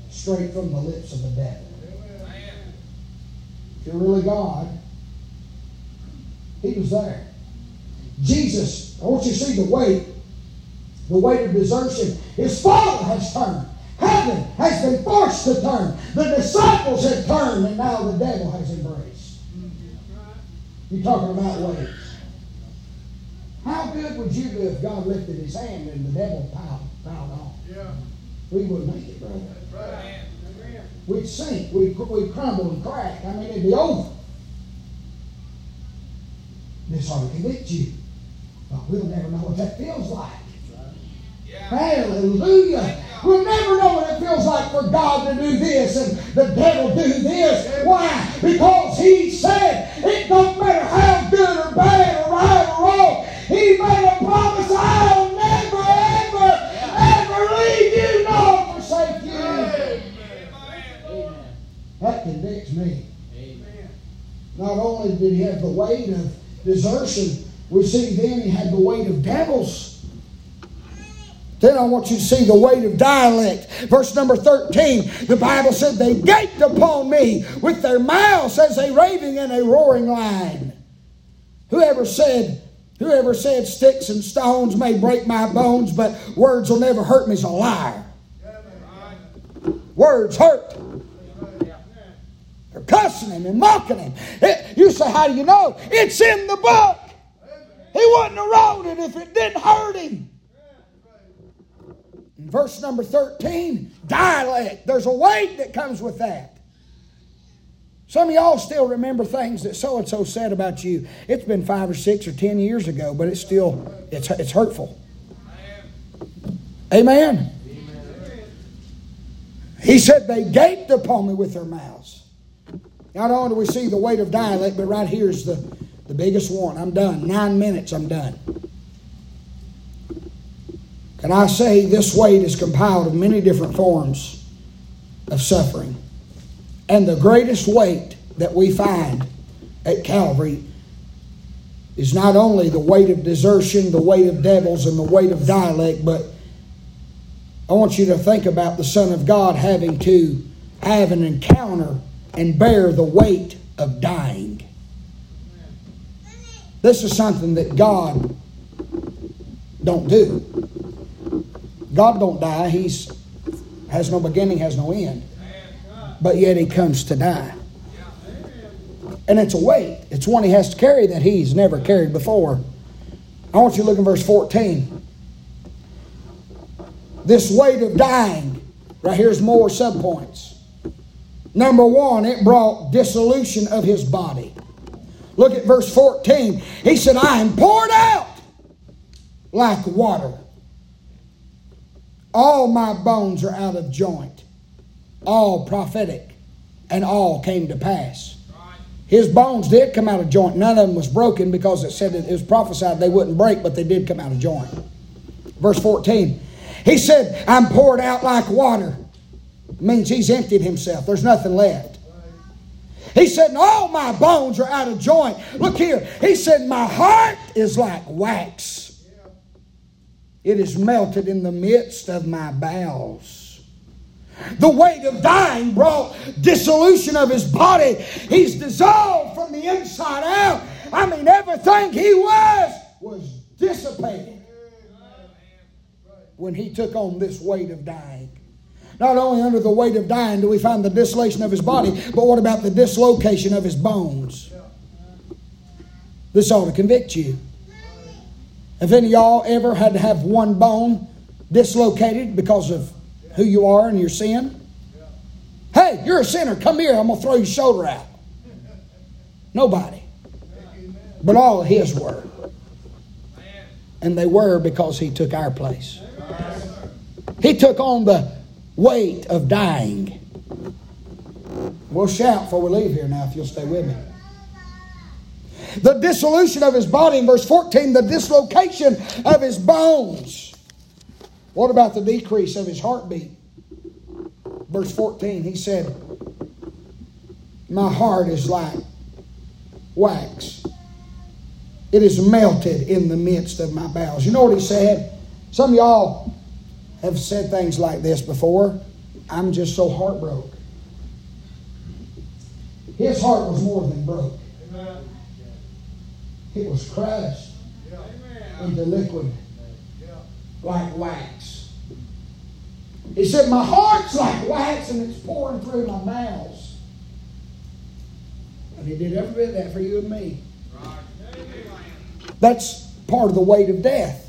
Straight from the lips of the devil. If you're really God, he was there. Jesus, I want you to see the weight, the weight of desertion. His father has turned. Heaven has been forced to turn. The disciples have turned, and now the devil has embraced. You're talking about ways. How good would you do if God lifted his hand and the devil piled, piled on? Yeah. We wouldn't make it, brother. Right. We'd sink. We'd, we'd crumble and crack. I mean, it'd be over. This ought to convict you. But we'll never know what that feels like. Yeah. Hallelujah. We'll never know what it feels like for God to do this and the devil do this. Why? Because he said it don't matter how good or bad or right or wrong. He made a promise, I'll That convicts me. Amen. Not only did he have the weight of desertion, we see then he had the weight of devils. Then I want you to see the weight of dialect. Verse number 13, the Bible said, They gaped upon me with their mouths as a raving and a roaring lion. Whoever said, Whoever said sticks and stones may break my bones, but words will never hurt me is a liar. Words hurt. Cussing him and mocking him. It, you say, How do you know? It's in the book. He wouldn't have wrote it if it didn't hurt him. In verse number 13, dialect. There's a weight that comes with that. Some of y'all still remember things that so and so said about you. It's been five or six or ten years ago, but it's still it's it's hurtful. Amen. Amen. He said they gaped upon me with their mouths. Not only do we see the weight of dialect, but right here is the, the biggest one. I'm done. Nine minutes, I'm done. Can I say this weight is compiled of many different forms of suffering? And the greatest weight that we find at Calvary is not only the weight of desertion, the weight of devils, and the weight of dialect, but I want you to think about the Son of God having to have an encounter and bear the weight of dying. This is something that God don't do. God don't die. He's has no beginning, has no end but yet he comes to die. And it's a weight. It's one he has to carry that he's never carried before. I want you to look in verse 14. This weight of dying, right here's more subpoints. Number one, it brought dissolution of his body. Look at verse 14. He said, I am poured out like water. All my bones are out of joint all prophetic, and all came to pass. His bones did come out of joint. None of them was broken because it said it was prophesied they wouldn't break, but they did come out of joint. Verse 14. He said, I'm poured out like water. Means he's emptied himself. There's nothing left. He said, all my bones are out of joint. Look here. He said, my heart is like wax. It is melted in the midst of my bowels. The weight of dying brought dissolution of his body. He's dissolved from the inside out. I mean, everything he was was dissipated when he took on this weight of dying. Not only under the weight of dying do we find the dissolution of his body, but what about the dislocation of his bones? This ought to convict you. Have any of y'all ever had to have one bone dislocated because of who you are and your sin? Hey, you're a sinner. Come here. I'm going to throw your shoulder out. Nobody. But all of his were. And they were because he took our place. He took on the weight of dying. We'll shout before we leave here now if you'll stay with me. The dissolution of his body in verse 14, the dislocation of his bones. What about the decrease of his heartbeat? Verse 14, he said, My heart is like wax. It is melted in the midst of my bowels. You know what he said? Some of y'all have said things like this before. I'm just so heartbroken. His heart was more than broke. It was crushed into liquid like wax. He said, My heart's like wax and it's pouring through my mouth. And he did every bit of that for you and me. That's part of the weight of death.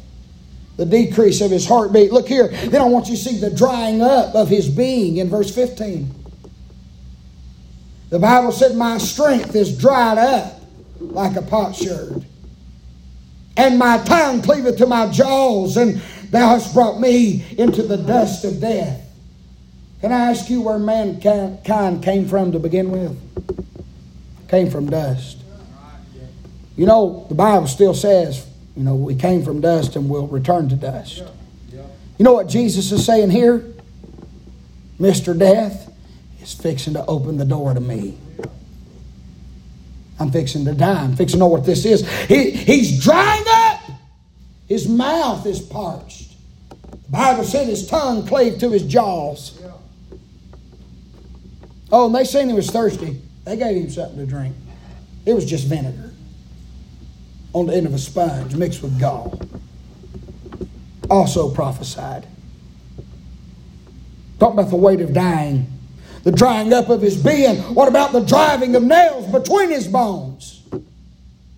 The decrease of his heartbeat. Look here. Then I want you to see the drying up of his being in verse 15. The Bible said, My strength is dried up like a potsherd. And my tongue cleaveth to my jaws, and thou hast brought me into the dust of death. Can I ask you where mankind came from to begin with? Came from dust. You know, the Bible still says, you know, we came from dust and we'll return to dust. You know what Jesus is saying here? Mr. Death is fixing to open the door to me. I'm fixing to die. I'm fixing to know what this is. He, he's drying up. His mouth is parched. The Bible said his tongue clave to his jaws. Oh, and they seen he was thirsty. They gave him something to drink. It was just vinegar on the end of a sponge mixed with gall. Also prophesied. Talk about the weight of dying the drying up of his being. What about the driving of nails between his bones?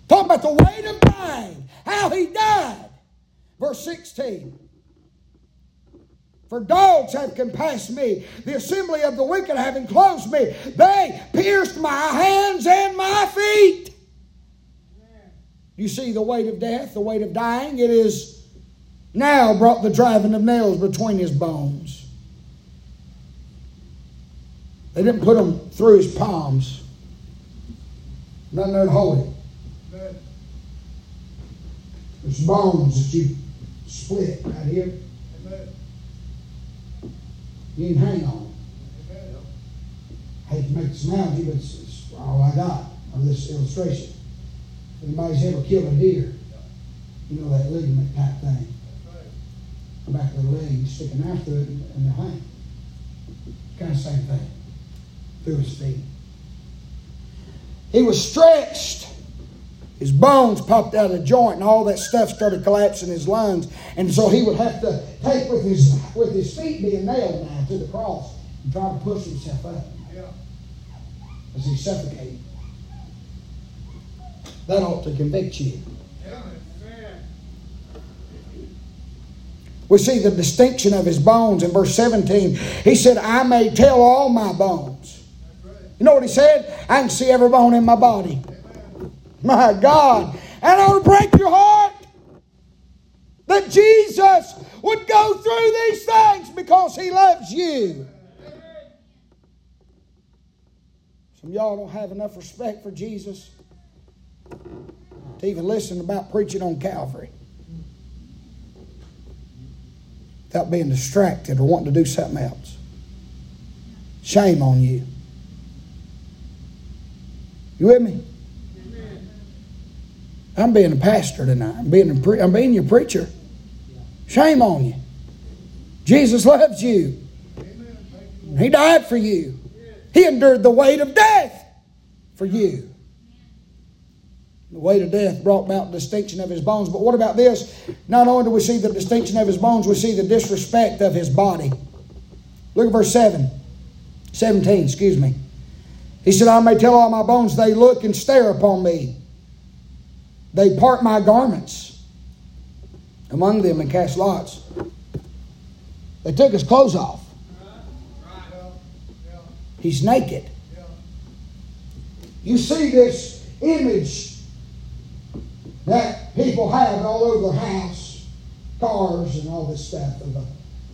Talk about the weight of dying, how he died. Verse 16. For dogs have compassed me, the assembly of the wicked have enclosed me. They pierced my hands and my feet. You see the weight of death, the weight of dying? It is now brought the driving of nails between his bones. They didn't put them through his palms. Nothing there to hold him. There's bones that you split right here. You hang on. I hate to make this analogy, but it's, it's all I got of this illustration. Anybody's ever killed a deer, you know that ligament type thing. The back of the leg sticking after it and the hang. Kind of same thing through his feet. He was stretched. His bones popped out of the joint, and all that stuff started collapsing his lungs. And so he would have to take with his with his feet being nailed now to the cross and try to push himself up yeah. as he suffocated. That ought to convict you. We see the distinction of his bones in verse 17. He said, I may tell all my bones. You know what he said? I can see every bone in my body. My God. And I to break your heart that Jesus would go through these things because he loves you. Some y'all don't have enough respect for Jesus to even listen about preaching on Calvary without being distracted or wanting to do something else. Shame on you. You with me? I'm being a pastor tonight. I'm being, pre- I'm being your preacher. Shame on you. Jesus loves you. He died for you. He endured the weight of death for you. The weight of death brought about distinction of his bones. But what about this? Not only do we see the distinction of his bones, we see the disrespect of his body. Look at verse 7. 17, excuse me. He said, I may tell all my bones, they look and stare upon me. They part my garments among them and cast lots. They took his clothes off. He's naked. You see this image that people have all over the house, cars and all this stuff of a,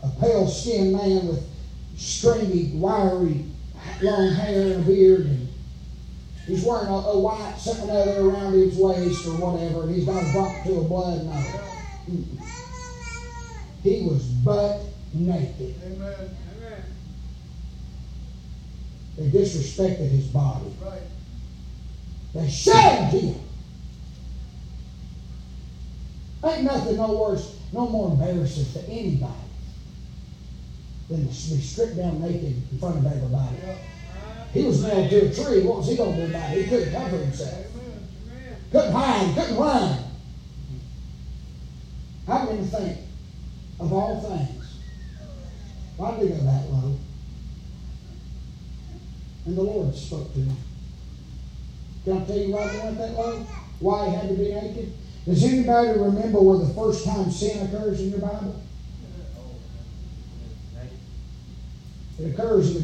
a pale skinned man with stringy, wiry long hair and a beard, and he's wearing a, a white something other around his waist or whatever, and he's got a drop to a blood nose. He was butt naked. Amen. Amen. They disrespected his body. Right. They shamed him. Ain't nothing no worse, no more embarrassing to anybody than to be stripped down naked in front of everybody. He was nailed to a tree. What was he going to do about it? He couldn't cover himself. Couldn't hide. Couldn't run. How can you think of all things Why did he go that low? And the Lord spoke to him. Can I tell you why he went that low? Why he had to be naked? Does anybody remember where the first time sin occurs in your Bible? It occurs in the